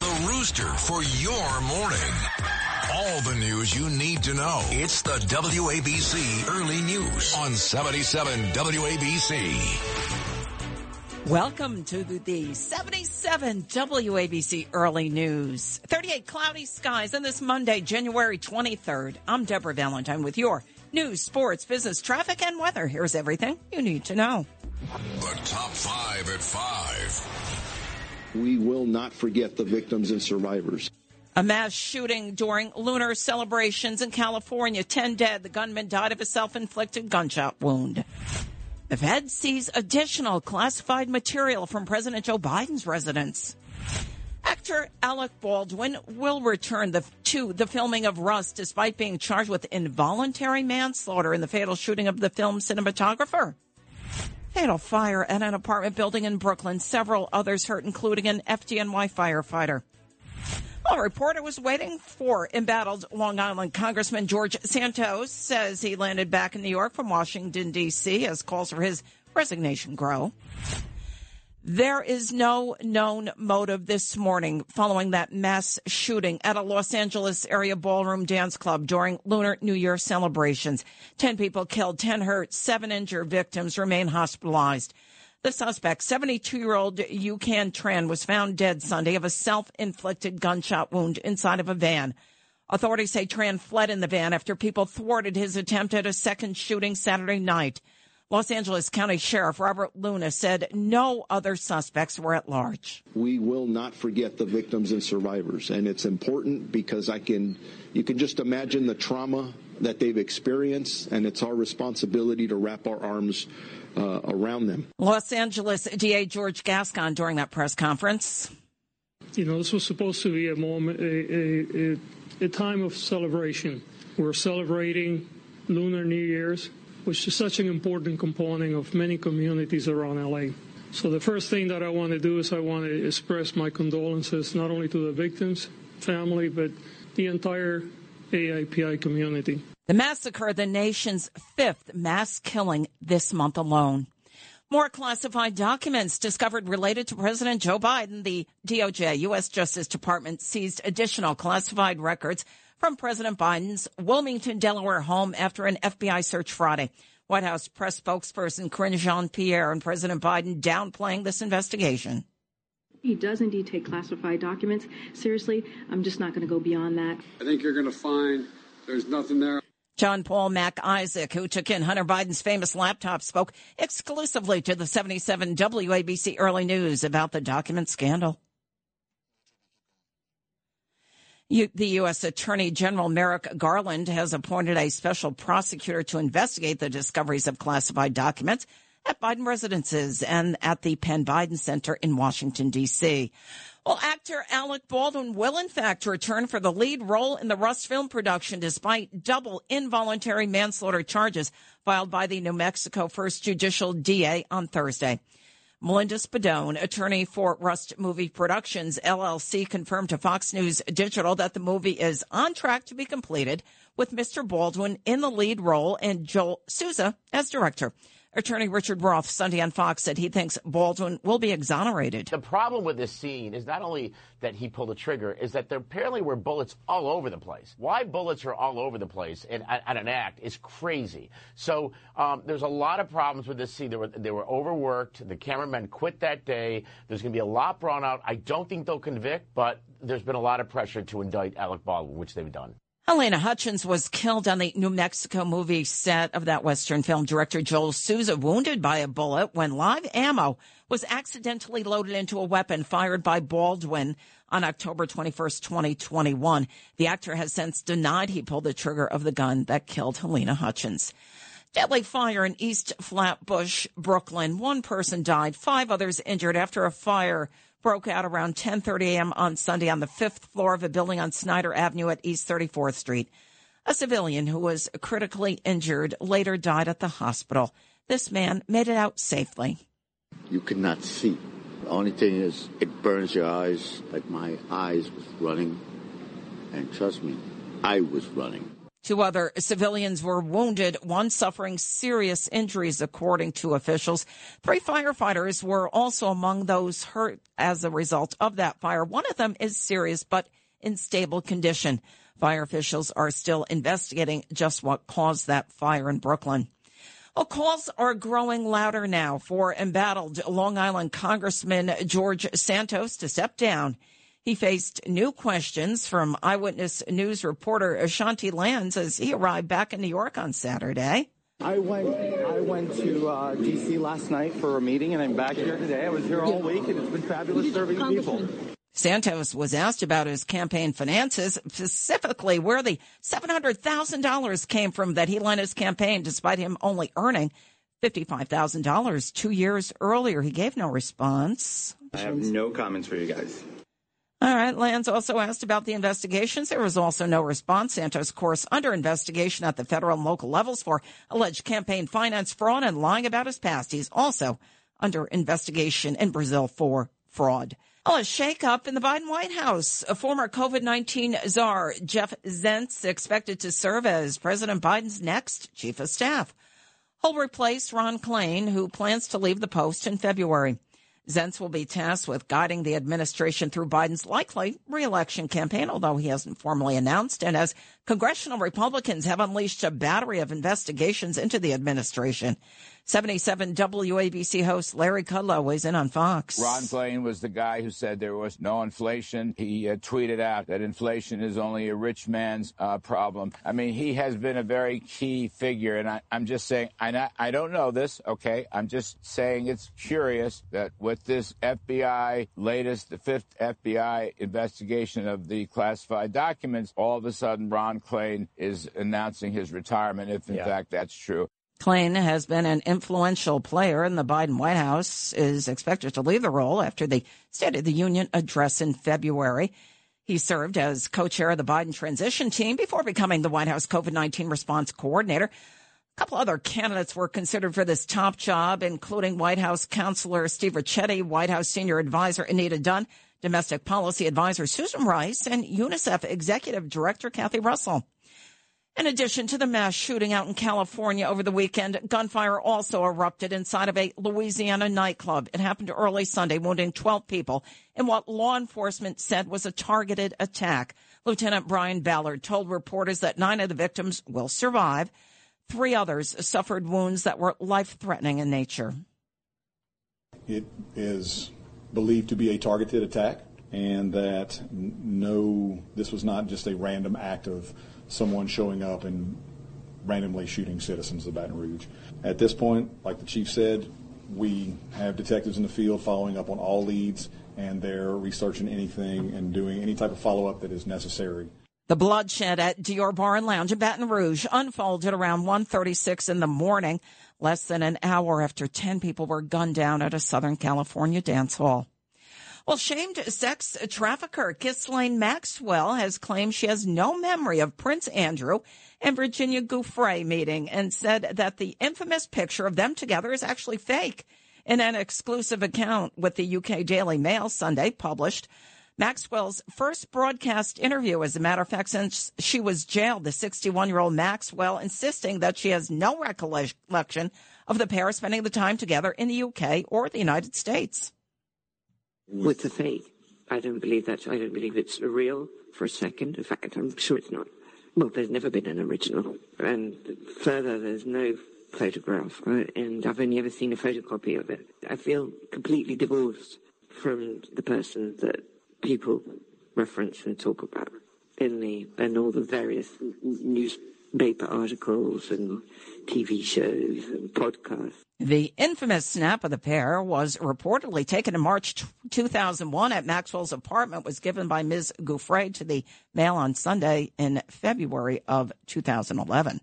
The Rooster for your morning. All the news you need to know. It's the WABC Early News on 77 WABC. Welcome to the 77 WABC Early News. 38 cloudy skies on this Monday, January 23rd. I'm Deborah Valentine with your news, sports, business, traffic, and weather. Here's everything you need to know. The top five at five. We will not forget the victims and survivors. A mass shooting during lunar celebrations in California. 10 dead. The gunman died of a self inflicted gunshot wound. The Fed sees additional classified material from President Joe Biden's residence. Actor Alec Baldwin will return the, to the filming of Rust despite being charged with involuntary manslaughter in the fatal shooting of the film cinematographer. Fatal fire at an apartment building in Brooklyn. Several others hurt, including an FDNY firefighter. A reporter was waiting for embattled Long Island Congressman George Santos says he landed back in New York from Washington, D.C. as calls for his resignation grow. There is no known motive this morning following that mass shooting at a Los Angeles area ballroom dance club during Lunar New Year celebrations. Ten people killed, ten hurt, seven injured victims remain hospitalized. The suspect, 72 year old Huu Can Tran, was found dead Sunday of a self inflicted gunshot wound inside of a van. Authorities say Tran fled in the van after people thwarted his attempt at a second shooting Saturday night. Los Angeles County Sheriff Robert Luna said no other suspects were at large. We will not forget the victims and survivors, and it's important because I can you can just imagine the trauma that they've experienced, and it's our responsibility to wrap our arms uh, around them. Los Angeles DA George Gascon during that press conference. You know, this was supposed to be a moment, a, a, a time of celebration. We're celebrating Lunar New Year's, which is such an important component of many communities around LA. So the first thing that I want to do is I want to express my condolences not only to the victims, family, but the entire AAPI community. The massacre, the nation's fifth mass killing this month alone. More classified documents discovered related to President Joe Biden. The DOJ, U.S. Justice Department, seized additional classified records from President Biden's Wilmington, Delaware home after an FBI search Friday. White House press spokesperson Karine Jean-Pierre and President Biden downplaying this investigation. He does indeed take classified documents seriously. I'm just not going to go beyond that. I think you're going to find there's nothing there. John Paul Mac Isaac, who took in Hunter Biden's famous laptop, spoke exclusively to the 77 WABC Early News about the document scandal. The U.S. Attorney General Merrick Garland has appointed a special prosecutor to investigate the discoveries of classified documents at Biden residences and at the Penn Biden Center in Washington, D.C. Well, actor Alec Baldwin will in fact return for the lead role in the Rust film production despite double involuntary manslaughter charges filed by the New Mexico First Judicial DA on Thursday. Melina Spadone, attorney for Rust Movie Productions LLC, confirmed to Fox News Digital that the movie is on track to be completed with Mr. Baldwin in the lead role and Joel Souza as director. Attorney Richard Roth Sunday on Fox said he thinks Baldwin will be exonerated. The problem with this scene is not only that he pulled the trigger, is that there apparently were bullets all over the place. Why bullets are all over the place in, at, an act is crazy. So um, there's a lot of problems with this scene. They were, they were overworked. The cameramen quit that day. There's going to be a lot brought out. I don't think they'll convict, but there's been a lot of pressure to indict Alec Baldwin, which they've done. Halyna Hutchins was killed on the New Mexico movie set of that Western film. Director Joel Souza wounded by a bullet when live ammo was accidentally loaded into a weapon fired by Baldwin on October 21st, 2021. The actor has since denied he pulled the trigger of the gun that killed Halyna Hutchins. Deadly fire in East Flatbush, Brooklyn. One person died, five others injured after a fire broke out around 10:30 a.m. on Sunday on the fifth floor of a building on Snyder Avenue at East 34th Street. A civilian who was critically injured later died at the hospital. This man made it out safely. You could not see. The only thing is, it burns your eyes. Like my eyes was running, and trust me, I was running. Two other civilians were wounded, one suffering serious injuries, according to officials. Three firefighters were also among those hurt as a result of that fire. One of them is serious, but in stable condition. Fire officials are still investigating just what caused that fire in Brooklyn. Well, calls are growing louder now for embattled Long Island Congressman George Santos to step down. He faced new questions from Eyewitness News reporter Ashanti Lands as he arrived back in New York on Saturday. I went. I went to uh, D.C. last night for a meeting, and I'm back here today. I was here all week, and it's been fabulous serving people. Santos was asked about his campaign finances, specifically where the $700,000 came from that he lent his campaign, despite him only earning $55,000 two years earlier. He gave no response. I have no comments for you guys. All right. Lands also asked about the investigations. There was also no response. Santos, of course, under investigation at the federal and local levels for alleged campaign finance fraud and lying about his past. He's also under investigation in Brazil for fraud. Well, a shakeup in the Biden White House. A former COVID-19 czar, Jeff Zients, expected to serve as President Biden's next chief of staff. He'll replace Ron Klain, who plans to leave the post in February. Zients will be tasked with guiding the administration through Biden's likely reelection campaign, although he hasn't formally announced. And as congressional Republicans have unleashed a battery of investigations into the administration, 77 WABC host Larry Kudlow weighs in on Fox. Ron Klain was the guy who said there was no inflation. He uh, tweeted out that inflation is only a rich man's uh, problem. I mean, he has been a very key figure, and I, am just saying, I, I don't know this, okay? I'm just saying it's curious that with this FBI latest, the fifth FBI investigation of the classified documents, all of a sudden Ron Klain is announcing his retirement, if in yeah. fact that's true. Klain has been an influential player in the Biden White House, is expected to leave the role after the State of the Union address in February. He served as co-chair of the Biden transition team before becoming the White House COVID-19 response coordinator. A couple other candidates were considered for this top job, including White House counselor Steve Ricchetti, White House senior advisor Anita Dunn, domestic policy advisor Susan Rice, and UNICEF executive director Kathy Russell. In addition to the mass shooting out in California over the weekend, gunfire also erupted inside of a Louisiana nightclub. It happened early Sunday, wounding 12 people in what law enforcement said was a targeted attack. Lieutenant Brian Ballard told reporters that nine of the victims will survive. Three others suffered wounds that were life threatening in nature. It is believed to be a targeted attack and that no, this was not just a random act of someone showing up and randomly shooting citizens of Baton Rouge. At this point, like the chief said, we have detectives in the field following up on all leads, and they're researching anything and doing any type of follow up that is necessary. The bloodshed at Dior Bar and Lounge in Baton Rouge unfolded around 1:36 in the morning, less than an hour after 10 people were gunned down at a Southern California dance hall. Well, shamed sex trafficker Ghislaine Maxwell has claimed she has no memory of Prince Andrew and Virginia Giuffre meeting and said that the infamous picture of them together is actually fake. In an exclusive account with the UK Daily Mail Sunday published, Maxwell's first broadcast interview, as a matter of fact, since she was jailed, the 61 year old Maxwell insisting that she has no recollection of the pair spending the time together in the UK or the United States. With the fake. I don't believe that. I don't believe it's real for a second. In fact, I'm sure it's not. Well, there's never been an original. And further, there's no photograph. And I've only ever seen a photocopy of it. I feel completely divorced from the person that people reference and talk about in the, and all the various newspaper articles and TV shows and podcasts. The infamous snap of the pair was reportedly taken in March 2001 at Maxwell's apartment, was given by Ms. Giuffre to the Mail on Sunday in February of 2011.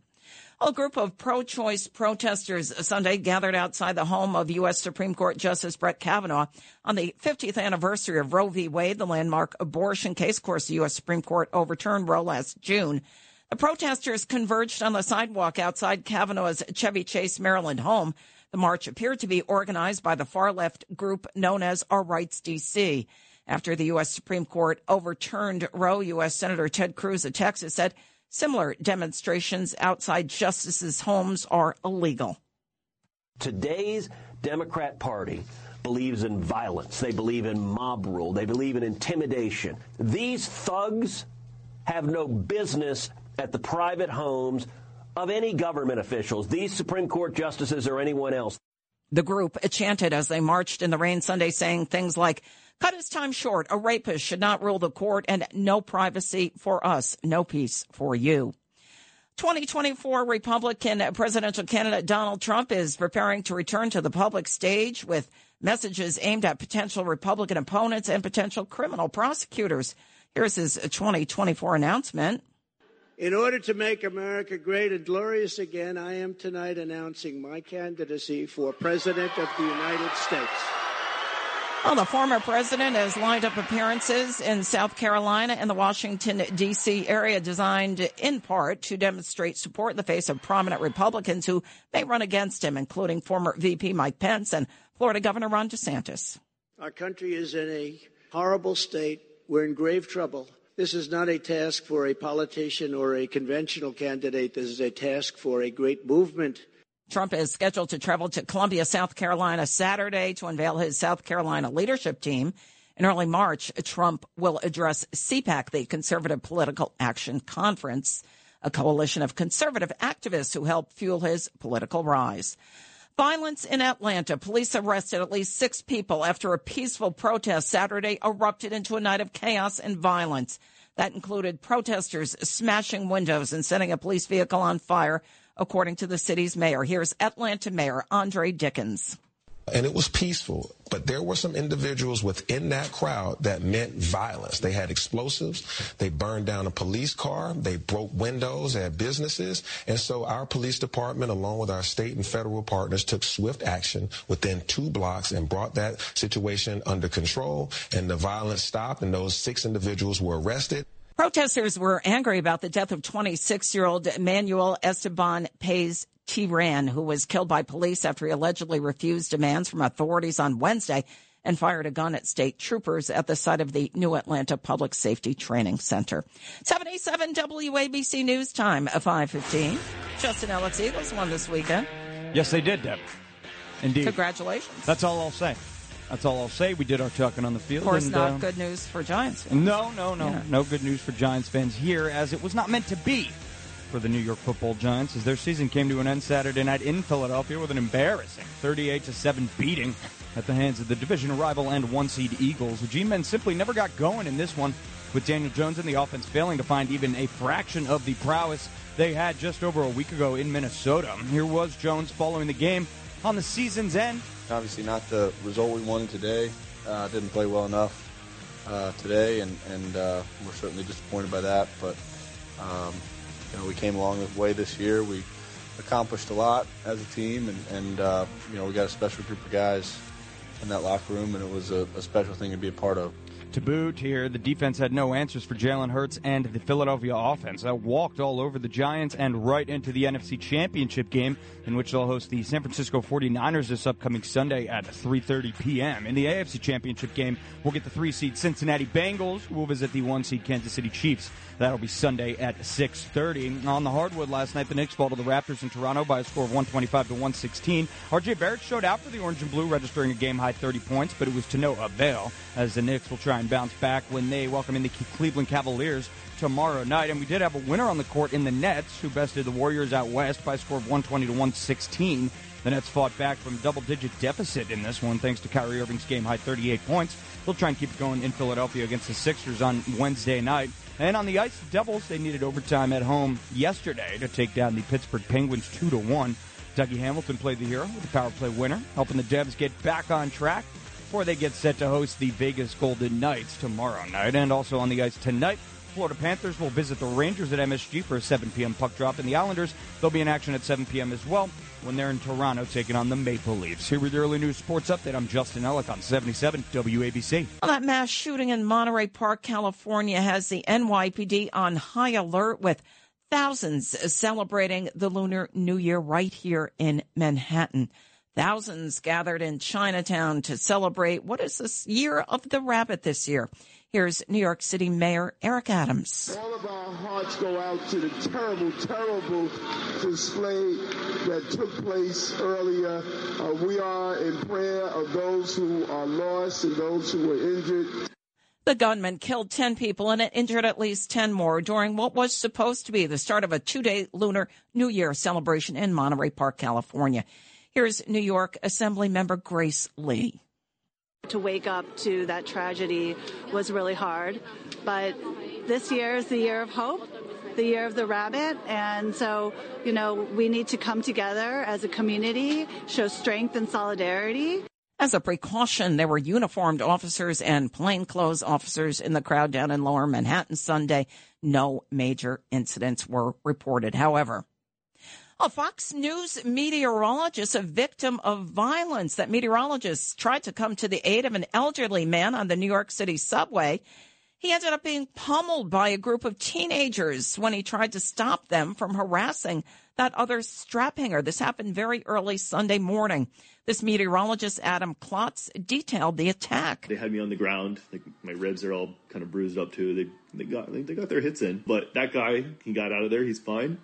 A group of pro-choice protesters Sunday gathered outside the home of U.S. Supreme Court Justice Brett Kavanaugh on the 50th anniversary of Roe v. Wade, the landmark abortion case. Of course, the U.S. Supreme Court overturned Roe last June. The protesters converged on the sidewalk outside Kavanaugh's Chevy Chase, Maryland home. The march appeared to be organized by the far left group known as Our Rights DC. After the U.S. Supreme Court overturned Roe, U.S. Senator Ted Cruz of Texas said Similar demonstrations outside justices' homes are illegal. Today's Democrat Party believes in violence. They believe in mob rule. They believe in intimidation. These thugs have no business at the private homes of any government officials, these Supreme Court justices or anyone else. The group chanted as they marched in the rain Sunday, saying things like, cut his time short. A rapist should not rule the court and no privacy for us. No peace for you. 2024 Republican presidential candidate Donald Trump is preparing to return to the public stage with messages aimed at potential Republican opponents and potential criminal prosecutors. Here's his 2024 announcement. In order to make America great and glorious again, I am tonight announcing my candidacy for President of the United States. Well, the former president has lined up appearances in South Carolina and the Washington, D.C. area designed in part to demonstrate support in the face of prominent Republicans who may run against him, including former VP Mike Pence and Florida Governor Ron DeSantis. Our country is in a horrible state. We're in grave trouble. This is not a task for a politician or a conventional candidate. This is a task for a great movement. Trump is scheduled to travel to Columbia, South Carolina Saturday to unveil his South Carolina leadership team. In early March, Trump will address CPAC, the Conservative Political Action Conference, a coalition of conservative activists who helped fuel his political rise. Violence in Atlanta. Police arrested at least six people after a peaceful protest Saturday erupted into a night of chaos and violence. That included protesters smashing windows and setting a police vehicle on fire, according to the city's mayor. Here's Atlanta Mayor Andre Dickens and it was peaceful. But there were some individuals within that crowd that meant violence. They had explosives. They burned down a police car. They broke windows at businesses. And so our police department, along with our state and federal partners, took swift action within two blocks and brought that situation under control. And the violence stopped and those six individuals were arrested. Protesters were angry about the death of 26 year old Manuel Esteban Paez Terán, who was killed by police after he allegedly refused demands from authorities on Wednesday and fired a gun at state troopers at the site of the New Atlanta Public Safety Training Center. 77 WABC News Time, at 515. Justin Ellick's Eagles won this weekend. Yes, they did, Deb. Indeed. Congratulations. That's all I'll say. That's all I'll say. We did our talking on the field. Of course, and, not uh, good news for Giants fans. No, no, no. Yeah. No good news for Giants fans here, as it was not meant to be for the New York Football Giants as their season came to an end Saturday night in Philadelphia with an embarrassing 38 7 beating at the hands of the division rival and one seed Eagles. The G-men simply never got going in this one, with Daniel Jones and the offense failing to find even a fraction of the prowess they had just over a week ago in Minnesota. Here was Jones following the game on the season's end. Obviously, not the result we wanted today. Uh, didn't play well enough uh, today, and, and uh, we're certainly disappointed by that. But um, you know, we came along the way this year. We accomplished a lot as a team, and, and uh, you know, we got a special group of guys in that locker room, and it was a, a special thing to be a part of. To boot here, the defense had no answers for Jalen Hurts and the Philadelphia offense that walked all over the Giants and right into the NFC Championship game in which they'll host the San Francisco 49ers this upcoming Sunday at 3:30 p.m. In the AFC Championship game, we'll get the 3 seed Cincinnati Bengals will visit the 1 seed Kansas City Chiefs. That'll be Sunday at 6:30. On the hardwood last night, the Knicks fall to the Raptors in Toronto by a score of 125 to 116. RJ Barrett showed out for the Orange and Blue, registering a game high 30 points, but it was to no avail as the Knicks will try and bounce back when they welcome in the Cleveland Cavaliers tomorrow night. And we did have a winner on the court in the Nets, who bested the Warriors out west by a score of 120 to 116. The Nets fought back from double-digit deficit in this one, thanks to Kyrie Irving's game high 38 points. They'll try and keep it going in Philadelphia against the Sixers on Wednesday night. And on the ice, the Devils they needed overtime at home yesterday to take down the Pittsburgh Penguins two to one. Dougie Hamilton played the hero with a power play winner, helping the Devs get back on track before they get set to host the Vegas Golden Knights tomorrow night. And also on the ice tonight, Florida Panthers will visit the Rangers at MSG for a 7 p.m. puck drop, and the Islanders, they'll be in action at 7 p.m. as well when they're in Toronto taking on the Maple Leafs. Here with the early news sports update, I'm Justin Ellick on 77 WABC. Well, that mass shooting in Monterey Park, California has the NYPD on high alert with thousands celebrating the Lunar New Year right here in Manhattan. Thousands gathered in Chinatown to celebrate what is this year of the rabbit this year. Here's New York City Mayor Eric Adams. All of our hearts go out to the terrible, terrible display that took place earlier. Uh, we are in prayer of those who are lost and those who were injured. The gunman killed 10 people and injured at least 10 more during what was supposed to be the start of a two day Lunar New Year celebration in Monterey Park, California. Here's New York Assembly member Grace Lee. To wake up to that tragedy was really hard, but this year is the year of hope, the year of the rabbit, and so, you know, we need to come together as a community, show strength and solidarity. As a precaution, there were uniformed officers and plainclothes officers in the crowd down in lower Manhattan Sunday. No major incidents were reported, however. A Fox News meteorologist, a victim of violence. That meteorologist tried to come to the aid of an elderly man on the New York City subway. He ended up being pummeled by a group of teenagers when he tried to stop them from harassing that other strap hanger. This happened very early Sunday morning. This meteorologist, Adam Klotz, detailed the attack. They had me on the ground. Like my ribs are all kind of bruised up too. They they got they got their hits in, but that guy he got out of there. He's fine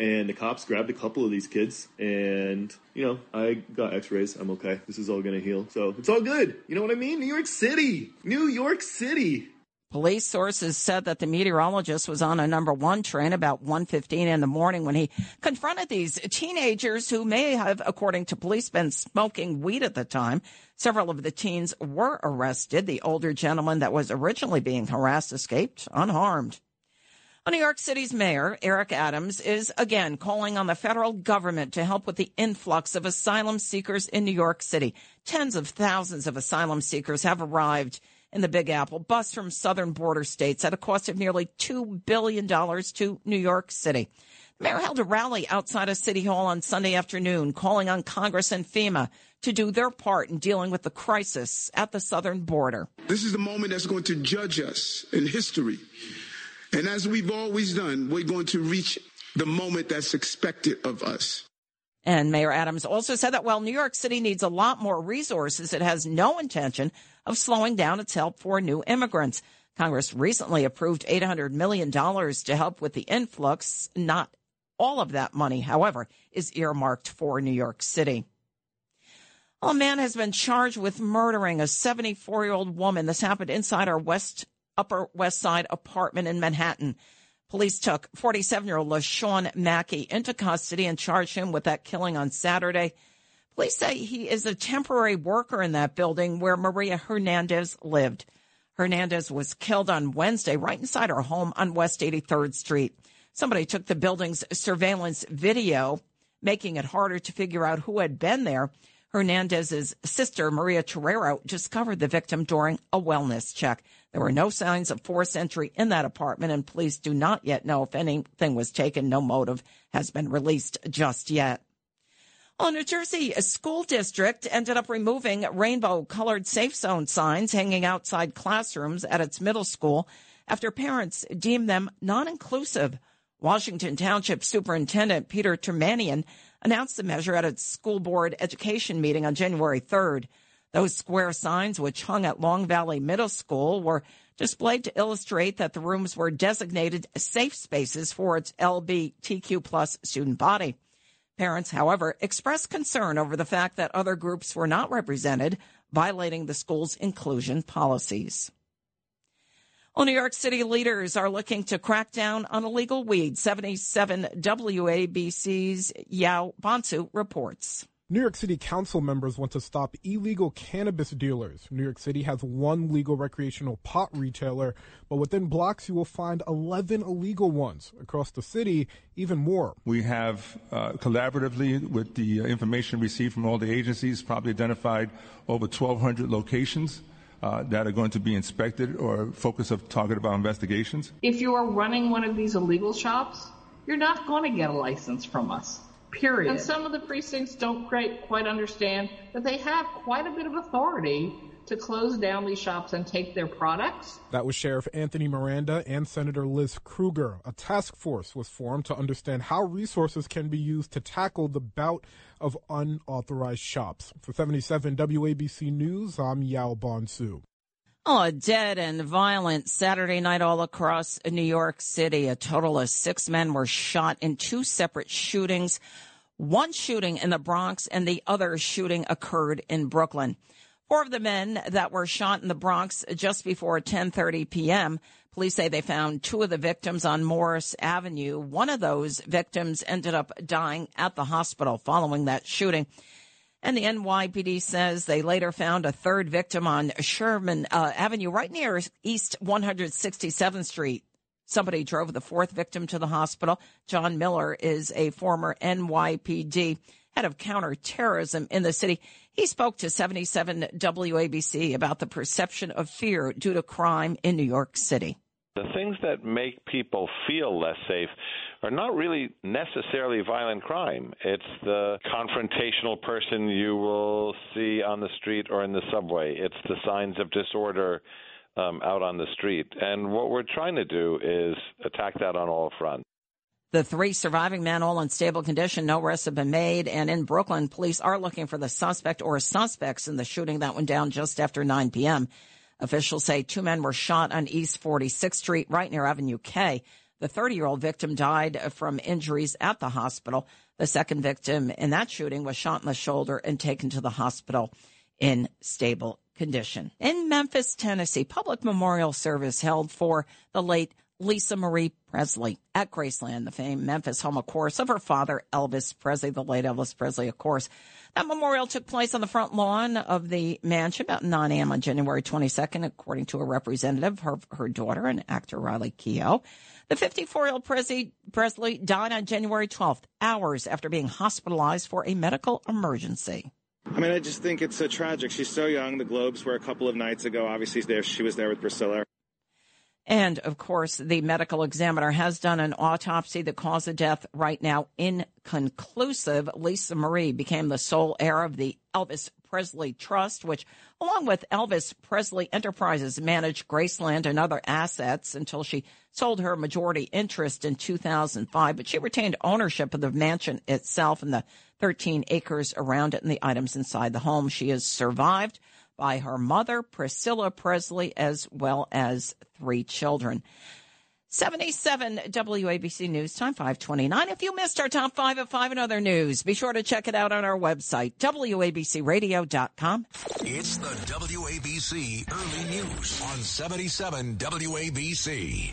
and the cops grabbed a couple of these kids and you know i got x-rays. I'm okay. This is all gonna heal. So it's all good. You know what i mean? New york city. New york city. Police sources said that the meteorologist was on a number one train about 1.15 in the morning when he confronted these teenagers who may have, according to police, been smoking weed at the time. Several of the teens were arrested. The older gentleman that was originally being harassed escaped unharmed. New York City's mayor, Eric Adams, is again calling on the federal government to help with the influx of asylum seekers in New York City. Tens of thousands of asylum seekers have arrived in the Big Apple, bus from southern border states at a cost of nearly $2 billion to New York City. The mayor held a rally outside of City Hall on Sunday afternoon, calling on Congress and FEMA to do their part in dealing with the crisis at the southern border. This is the moment that's going to judge us in history. And as we've always done, we're going to reach the moment that's expected of us. And Mayor Adams also said that while New York City needs a lot more resources, it has no intention of slowing down its help for new immigrants. Congress recently approved $800 million to help with the influx. Not all of that money, however, is earmarked for New York City. A man has been charged with murdering a 74 year old woman. This happened inside our West Upper West Side apartment in Manhattan. Police took 47 year old LaShawn Mackey into custody and charged him with that killing on Saturday. Police say he is a temporary worker in that building where Maria Hernandez lived. Hernandez was killed on Wednesday right inside her home on West 83rd Street. Somebody took the building's surveillance video, making it harder to figure out who had been there. Hernandez's sister, Maria Torrero, discovered the victim during a wellness check. There were no signs of forced entry in that apartment, and police do not yet know if anything was taken. No motive has been released just yet. Well, New Jersey, school district ended up removing rainbow colored safe zone signs hanging outside classrooms at its middle school after parents deemed them non inclusive. Washington Township Superintendent Peter Turnamian announced the measure at its school board education meeting on January 3rd. Those square signs, which hung at Long Valley Middle School, were displayed to illustrate that the rooms were designated safe spaces for its LBTQ plus student body. Parents, however, expressed concern over the fact that other groups were not represented, violating the school's inclusion policies. Well, New York City leaders are looking to crack down on illegal weed. 77 WABC's Yao Bonsu reports. New York City Council members want to stop illegal cannabis dealers. New York City has one legal recreational pot retailer, but within blocks you will find 11 illegal ones. Across the city, even more. We have uh, collaboratively with the information received from all the agencies, probably identified over 1,200 locations uh, that are going to be inspected or focus of target of our investigations. If you are running one of these illegal shops, you're not going to get a license from us. Period. And some of the precincts don't quite, quite understand that they have quite a bit of authority to close down these shops and take their products. That was Sheriff Anthony Miranda and Senator Liz Krueger. A task force was formed to understand how resources can be used to tackle the bout of unauthorized shops. For 77 WABC News, I'm Yao Bonsu. Oh, a dead and violent Saturday night all across New York City. A total of six men were shot in two separate shootings. One shooting in the Bronx and the other shooting occurred in Brooklyn. Four of the men that were shot in the Bronx just before 10:30 p.m. Police say they found two of the victims on Morris Avenue. One of those victims ended up dying at the hospital following that shooting. And the NYPD says they later found a third victim on Sherman uh, Avenue, right near East 167th Street. Somebody drove the fourth victim to the hospital. John Miller is a former NYPD head of counterterrorism in the city. He spoke to 77 WABC about the perception of fear due to crime in New York City. The things that make people feel less safe are not really necessarily violent crime. It's the confrontational person you will see on the street or in the subway. It's the signs of disorder um, out on the street. And what we're trying to do is attack that on all fronts. The three surviving men all in stable condition. No arrests have been made. And in Brooklyn, police are looking for the suspect or suspects in the shooting that went down just after 9 p.m. Officials say two men were shot on East 46th Street, right near Avenue K. The 30 year old victim died from injuries at the hospital. The second victim in that shooting was shot in the shoulder and taken to the hospital in stable condition. In Memphis, Tennessee, public memorial service held for the late Lisa Marie Presley at Graceland, the famed Memphis home, of course, of her father, Elvis Presley, the late Elvis Presley, of course. That memorial took place on the front lawn of the mansion about 9 a.m. on January 22nd, according to a representative, her, her daughter and actor Riley Keough. The 54-year-old Presley, Presley died on January 12th, hours after being hospitalized for a medical emergency. I mean, I just think it's so tragic. She's so young. The Globes were a couple of nights ago. Obviously, there she was there with Priscilla. And of course, the medical examiner has done an autopsy. The cause of death right now inconclusive. Lisa Marie became the sole heir of the Elvis Presley Trust, which, along with Elvis Presley Enterprises, managed Graceland and other assets until she sold her majority interest in 2005. But she retained ownership of the mansion itself and the 13 acres around it and the items inside the home. She is survived by her mother, Priscilla Presley, as well as three children. 77 WABC News Time 529. If you missed our top five at five and other news, be sure to check it out on our website, WABCRadio.com. It's the WABC Early News on 77 WABC.